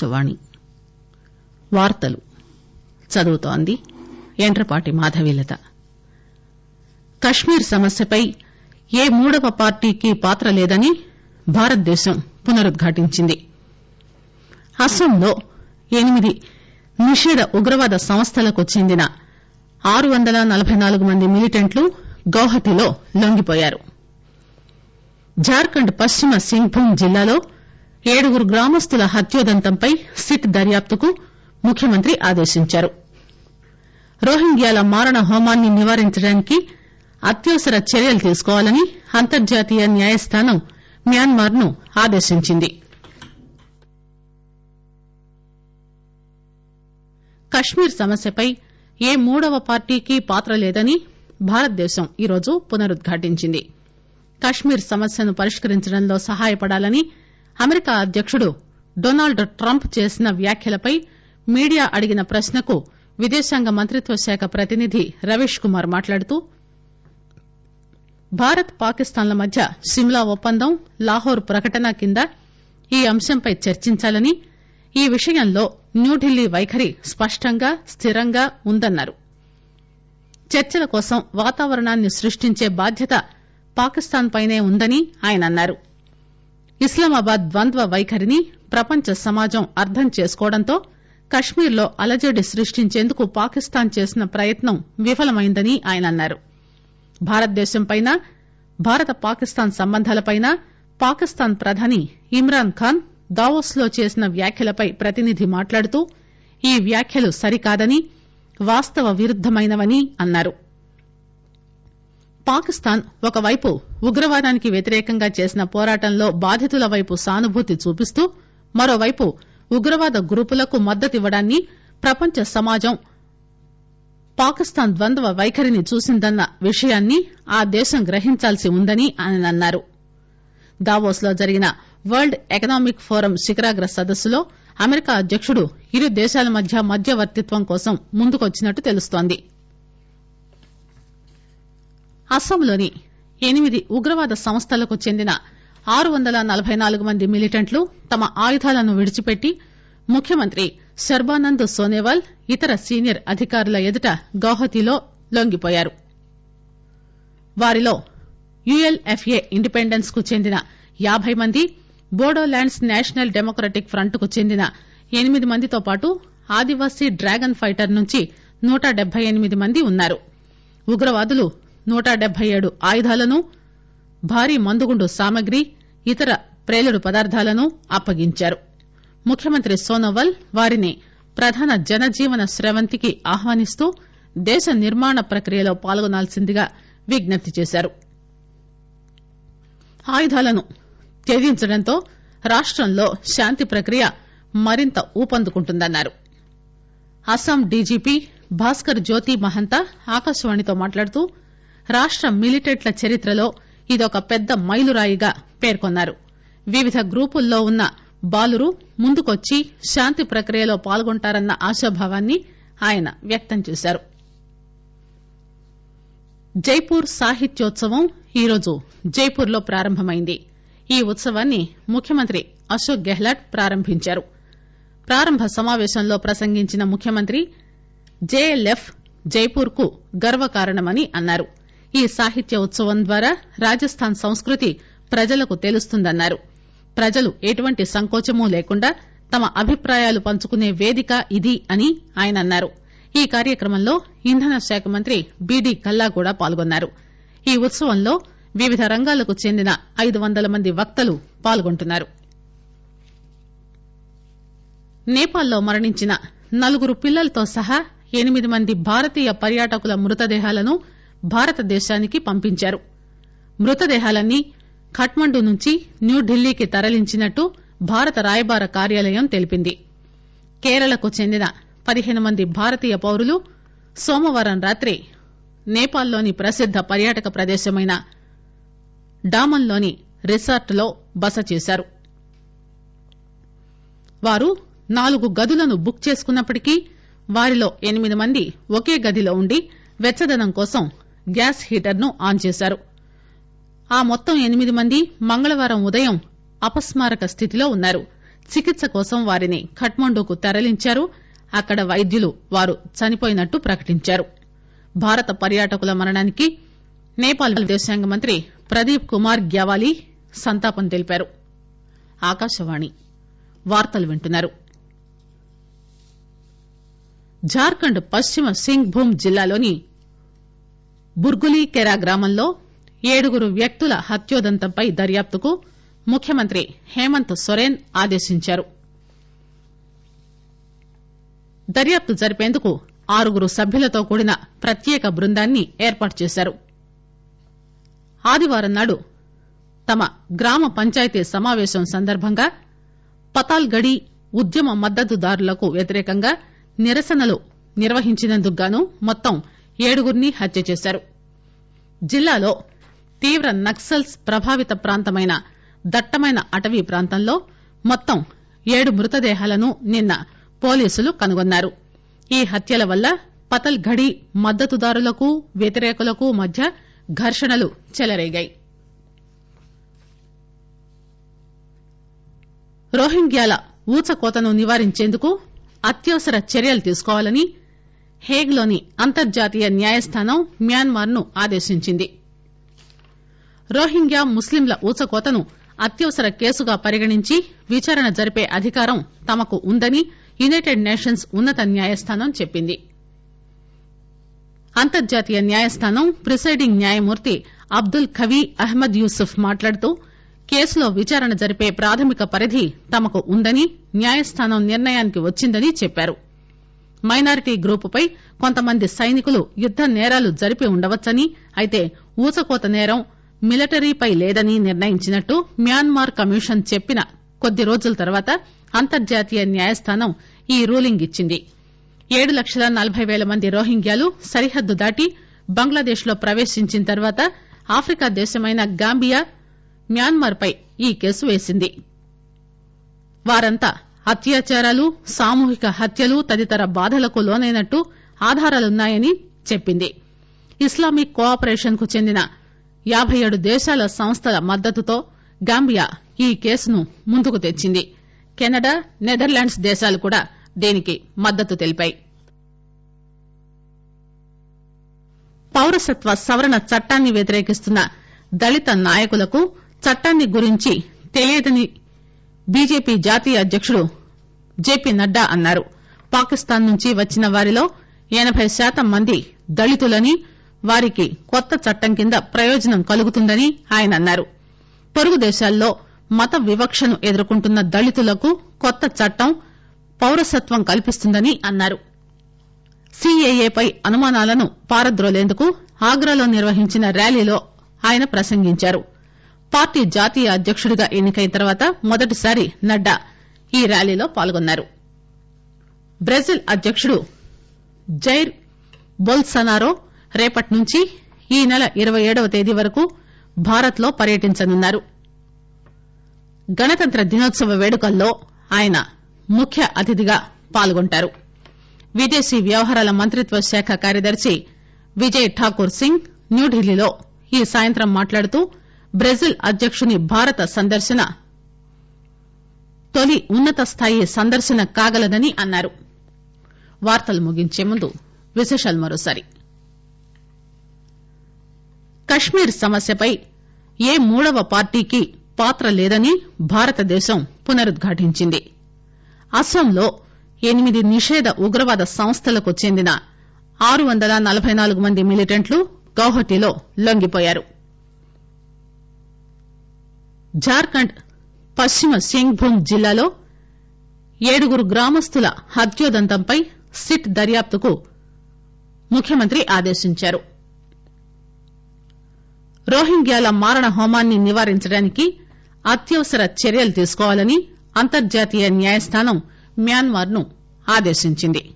ఆకాశవాణి వార్తలు. చదువుతోంది ఎండ్రపాటి మాధవీలత. కశ్మీర్ సమస్యపై ఏ మూడవ పార్టీకి పాత్ర లేదని భారతదేశం పునరుద్ఘాటించింది. అస్సాంలో ఎనిమిది నిషేధ ఉగ్రవాద సంస్థలకు చెందిన ఆరు వందల నలబై నాలుగు మంది మిలిటెంట్లు గౌహతిలో లొంగిపోయారు. జార్ఖండ్ పశ్చిమ సింగ్భూమ్ జిల్లాలో ఏడుగురు గ్రామస్తుల హత్యోదంతంపై సిట్ దర్యాప్తుకు ముఖ్యమంత్రి ఆదేశించారు. రోహింగ్యాల మారణ హోమాన్ని నివారించడానికి అత్యవసర చర్యలు తీసుకోవాలని అంతర్జాతీయ న్యాయస్థానం మ్యాన్మార్ను ఆదేశించింది. కశ్మీర్ సమస్యపై ఏ మూడవ పార్టీకి పాత్ర లేదని భారతదేశం ఈరోజు పునరుద్ఘాటించింది. కశ్మీర్ సమస్యను పరిష్కరించడంలో సహాయపడాలని అమెరికా అధ్యకుడు డొనాల్డ్ ట్రంప్ చేసిన వ్యాఖ్యలపై మీడియా అడిగిన ప్రశ్నకు విదేశాంగ మంత్రిత్వ శాఖ ప్రతినిధి రవీష్ కుమార్ మాట్లాడుతూ భారత్ పాకిస్తాన్ ల మధ్య సిమ్లా ఒప్పందం లాహోర్ ప్రకటన కింద ఈ అంశంపై చర్చించాలని ఈ విషయంలో న్యూఢిల్లీ వైఖరి స్పష్టంగా స్థిరంగా ఉందన్నారు. చర్చల కోసం వాతావరణాన్ని సృష్టించే బాధ్యత పాకిస్తాన్ పైనే ఉందని ఆయన అన్నారు. ఇస్లామాబాద్ ద్వంద్వ వైఖరిని ప్రపంచ సమాజం అర్థం చేసుకోవడంతో కశ్మీర్లో అలజడి సృష్టించేందుకు పాకిస్తాన్ చేసిన ప్రయత్నం విఫలమైందని ఆయన అన్నారు. భారతదేశంపై భారత పాకిస్తాన్ సంబంధాలపై పాకిస్తాన్ ప్రధాని ఇమ్రాన్ ఖాన్ దావోస్లో చేసిన వ్యాఖ్యలపై ప్రతినిధి మాట్లాడుతూ ఈ వ్యాఖ్యలు సరికాదని వాస్తవ విరుద్దమైనవని అన్నారు. పాకిస్తాన్ ఒకవైపు ఉగ్రవాదానికి వ్యతిరేకంగా చేసిన పోరాటంలో బాధితుల వైపు సానుభూతి చూపిస్తూ మరోవైపు ఉగ్రవాద గ్రూపులకు మద్దతివ్వడాన్ని ప్రపంచ సమాజం పాకిస్తాన్ ద్వంద్వ వైఖరిని చూసిందన్న విషయాన్ని ఆ దేశం గ్రహించాల్సి ఉందని ఆయన అన్నారు. దావోస్లో జరిగిన వరల్డ్ ఎకనామిక్ ఫోరం శిఖరాగ్ర సదస్సులో అమెరికా అధ్యకుడు ఇరు దేశాల మధ్య మధ్యవర్తిత్వం కోసం ముందుకొచ్చినట్టు తెలుస్తోంది. అస్సాంలోని ఎనిమిది ఉగ్రవాద సంస్థలకు చెందిన ఆరు వందల నలబై నాలుగు మంది మిలిటెంట్లు తమ ఆయుధాలను విడిచిపెట్టి ముఖ్యమంత్రి సర్బానంద్ సోనోవాల్ ఇతర సీనియర్ అధికారుల ఎదుట గౌహతిలో లొంగిపోయారు. వారిలో యుఎల్ఎఫ్ఏ ఇండిపెండెన్స్కు చెందిన యాబై మంది బోడోలాండ్స్ నేషనల్ డెమోక్రటిక్ ఫ్రంట్కు చెందిన ఎనిమిది మందితో పాటు ఆదివాసీ డ్రాగన్ ఫైటర్ నుంచి నూట డెబ్బై ఎనిమిది మంది ఉన్నారు. ఉగ్రవాదులు నూట డెబ్బై ఏడు ఆయుధాలను భారీ మందుగుండు సామగ్రి ఇతర ప్రేలుడు పదార్థాలను అప్పగించారు. ముఖ్యమంత్రి సోనోవాల్ వారిని ప్రధాన జనజీవన స్రవంతికి ఆహ్వానిస్తూ దేశ నిర్మాణ ప్రక్రియలో పాల్గొనాల్సిందిగా విజ్ఞప్తి చేశారు. ఆయుధాలను త్యజించడంతో రాష్టంలో శాంతి ప్రక్రియ మరింత ఊపందుకుంటుందన్నారు. అస్సాం డీజీపీ భాస్కర్ జ్యోతి మహంతా ఆకాశవాణితో మాట్లాడుతూ రాష్ట మిలిటెంట్ల చరిత్రలో ఇదొక పెద్ద మైలురాయిగా పేర్కొన్నారు. వివిధ గ్రూపుల్లో ఉన్న బాలురు ముందుకొచ్చి శాంతి ప్రక్రియలో పాల్గొంటారన్న ఆశాభావాన్ని ఆయన వ్యక్తం చేశారు. జైపూర్ సాహిత్యోత్సవం ఈరోజు జైపూర్లో ప్రారంభమైంది. ఈ ఉత్సవాన్ని ముఖ్యమంత్రి అశోక్ గెహ్లాట్ ప్రారంభించారు. ప్రారంభ సమావేశంలో ప్రసంగించిన ముఖ్యమంత్రి జేఎల్ఎఫ్ జైపూర్కు గర్వకారణమని అన్నారు. ఈ సాహిత్య ఉత్సవం ద్వారా రాజస్థాన్ సంస్కృతి ప్రజలకు తెలుస్తుందన్నారు. ప్రజలు ఎటువంటి సంకోచమూ లేకుండా తమ అభిప్రాయాలు పంచుకునే వేదిక ఇది అని ఆయన అన్నారు. ఈ కార్యక్రమంలో ఇంధన శాఖ మంత్రి బీడీ కల్లా కూడా పాల్గొన్నారు. ఈ ఉత్సవంలో వివిధ రంగాలకు చెందిన ఐదు వందల మంది వక్తలు పాల్గొంటున్నారు. నేపాల్లో మరణించిన నలుగురు పిల్లలతో సహా ఎనిమిది మంది భారతీయ పర్యాటకుల మృతదేహాలను భారతదేశానికి పంపించారు. మృతదేహాలన్నీ ఖట్మండు నుంచి న్యూఢిల్లీకి తరలించినట్టు భారత రాయబార కార్యాలయం తెలిపింది. కేరళకు చెందిన పదిహేను మంది భారతీయ పౌరులు సోమవారం రాత్రి నేపాల్లోని ప్రసిద్ద పర్యాటక ప్రదేశమైన డామన్లోని రిసార్ట్లో బస చేశారు. వారు నాలుగు గదులను బుక్ చేసుకున్నప్పటికీ వారిలో ఎనిమిది మంది ఒకే గదిలో ఉండి వెచ్చదనం కోసం గ్యాస్ హీటర్ను ఆన్ చేశారు. ఆ మొత్తం ఎనిమిది మంది మంగళవారం ఉదయం అపస్మారక స్థితిలో ఉన్నారు. చికిత్స కోసం వారిని ఖట్మండుకు తరలించారు. అక్కడ వైద్యులు వారు చనిపోయినట్టు ప్రకటించారు. భారత పర్యాటకుల మరణానికి నేపాల్ విదేశాంగ మంత్రి ప్రదీప్ కుమార్ గ్యావాలీ సంతాపం తెలిపారు. ఆకాశవాణి వార్తలు వింటున్నారు. జార్ఖండ్ పశ్చిమ సింగ్ భూమ్ జిల్లాలోని బుర్గులీ కెరా గ్రామంలో ఏడుగురు వ్యక్తుల హత్యోదంతంపై దర్యాప్తుకు ముఖ్యమంత్రి హేమంత్ సొరేన్ ఆదేశించారు. దర్యాప్తు జరిపేందుకు ఆరుగురు సభ్యులతో కూడిన ప్రత్యేక బృందాన్ని ఏర్పాటు చేశారు. ఆదివారం నాడు తమ గ్రామ పంచాయతీ సమావేశం సందర్భంగా పతాల్గడి ఉద్యమ మద్దతుదారులకు వ్యతిరేకంగా నిరసనలు నిర్వహించినందుకు గాను మొత్తం ఏడుగురిని హత్య చేశారు. జిల్లాలో తీవ్ర నక్సల్స్ ప్రభావిత ప్రాంతమైన దట్టమైన అటవీ ప్రాంతంలో మొత్తం ఏడు మృతదేహాలను నిన్న పోలీసులు కనుగొన్నారు. ఈ హత్యల వల్ల పతల్ ఘడి మద్దతుదారులకు వ్యతిరేకులకు మధ్య ఘర్షణలు చెలరేగాయి. రోహింగ్యాల ఊచకోతను నివారించేందుకు అత్యవసర చర్యలు తీసుకోవాలని హేగ్లోని అంతర్జాతీయ న్యాయస్థానం మ్యాన్మార్ను ఆదేశించింది. రోహింగ్యా ముస్లింల ఊచకోతను అత్యవసర కేసుగా పరిగణించి విచారణ జరిపే అధికారం తమకు ఉందని యునైటెడ్ నేషన్స్ ఉన్నత న్యాయస్థానం చెప్పింది. అంతర్జాతీయ న్యాయస్థానం ప్రిసైడింగ్ న్యాయమూర్తి అబ్దుల్ ఖవీ అహ్మద్ యూసుఫ్ మాట్లాడుతూ కేసులో విచారణ జరిపే ప్రాథమిక పరిధి తమకు ఉందని న్యాయస్థానం నిర్ణయానికి వచ్చిందని చెప్పారు. మైనారిటీ గ్రూపుపై కొంతమంది సైనికులు యుద్ద నేరాలు జరిపి ఉండవచ్చని అయితే ఊచకోత నేరం మిలిటరీపై లేదని నిర్ణయించినట్టు మ్యాన్మార్ కమిషన్ చెప్పిన కొద్ది రోజుల తర్వాత అంతర్జాతీయ న్యాయస్థానం ఈ రూలింగ్ ఇచ్చింది. ఏడు లక్షల నలబై పేల మంది రోహింగ్యాలు సరిహద్దు దాటి బంగ్లాదేశ్లో ప్రవేశించిన తర్వాత ఆఫ్రికా దేశమైన గాంబియా మ్యాన్మార్ పై ఈ కేసు వేసింది. వారంతా అత్యాచారాలు సామూహిక హత్యలు తదితర బాధలకు లోనైనట్టు ఆధారాలున్నాయని చెప్పింది. ఇస్లామిక్ కోఆపరేషన్కు చెందిన యాబై ఏడు దేశాల సంస్థల మద్దతుతో గాంబియా ఈ కేసును ముందుకు తెచ్చింది. కెనడా నెదర్లాండ్స్ దేశాలు కూడా దీనికి మద్దతు తెలిపాయి. పౌరసత్వ సవరణ చట్టాన్ని వ్యతిరేకిస్తున్న దళిత నాయకులకు చట్టాన్ని గురించి తెలియదని బీజేపీ జాతీయ అధ్యకుడు జేపీ నడ్డా అన్నారు. పాకిస్తాన్ నుంచి వచ్చిన వారిలో ఎనబై శాతం మంది దళితులని వారికి కొత్త చట్టం కింద ప్రయోజనం కలుగుతుందని ఆయన అన్నారు. పొరుగు దేశాల్లో మత వివక్షను ఎదుర్కొంటున్న దళితులకు కొత్త చట్టం పౌరసత్వం కల్పిస్తుందని అన్నారు. సీఏఏపై అనుమానాలను పారద్రోలేందుకు ఆగ్రాలో నిర్వహించిన ర్యాలీలో ఆయన ప్రసంగించారు. పార్టీ జాతీయ అధ్యకుడిగా ఎన్నికైన తర్వాత మొదటిసారి నడ్డా ఈ ర్యాలీలో పాల్గొన్నారు. బ్రెజిల్ అధ్యకుడు జైర్ బొల్సనారో రేపటి నుంచి ఈ నెల ఇరవై ఏడవ తేదీ వరకు భారత్లో పర్యటించనున్నారు. గణతంత్ర దినోత్సవ వేడుకల్లో ఆయన ముఖ్య అతిథిగా పాల్గొంటారు. విదేశీ వ్యవహారాల మంత్రిత్వ శాఖ కార్యదర్శి విజయ్ ఠాకూర్ సింగ్ న్యూఢిల్లీలో ఈ సాయంత్రం మాట్లాడుతూ బ్రెజిల్ అధ్యకుని భారత సందర్శన తొలి ఉన్నత స్థాయి సందర్శన కాగలదని అన్నారు. వార్తలు ముగించే ముందు విశేషాలు మరోసారి. కశ్మీర్ సమస్యపై ఏ మూడవ పార్టీకి పాత్ర లేదని భారతదేశం పునరుద్ఘాటించింది. అస్సాంలో ఎనిమిది నిషేధ ఉగ్రవాద సంస్థలకు చెందిన ఆరు వందల నలబై నాలుగు మంది మిలిటెంట్లు గౌహటిలో లొంగిపోయారు. జార్ఖండ్ పశ్చిమ సింగ్భూమ్ జిల్లాలో ఏడుగురు గ్రామస్తుల హత్యోదంతంపై సిట్ దర్యాప్తుకు ముఖ్యమంత్రి ఆదేశించారు. రోహింగ్యాల మారణ హోమాన్ని నివారించడానికి అత్యవసర చర్యలు తీసుకోవాలని అంతర్జాతీయ న్యాయస్థానం మ్యాన్మార్ను ఆదేశించింది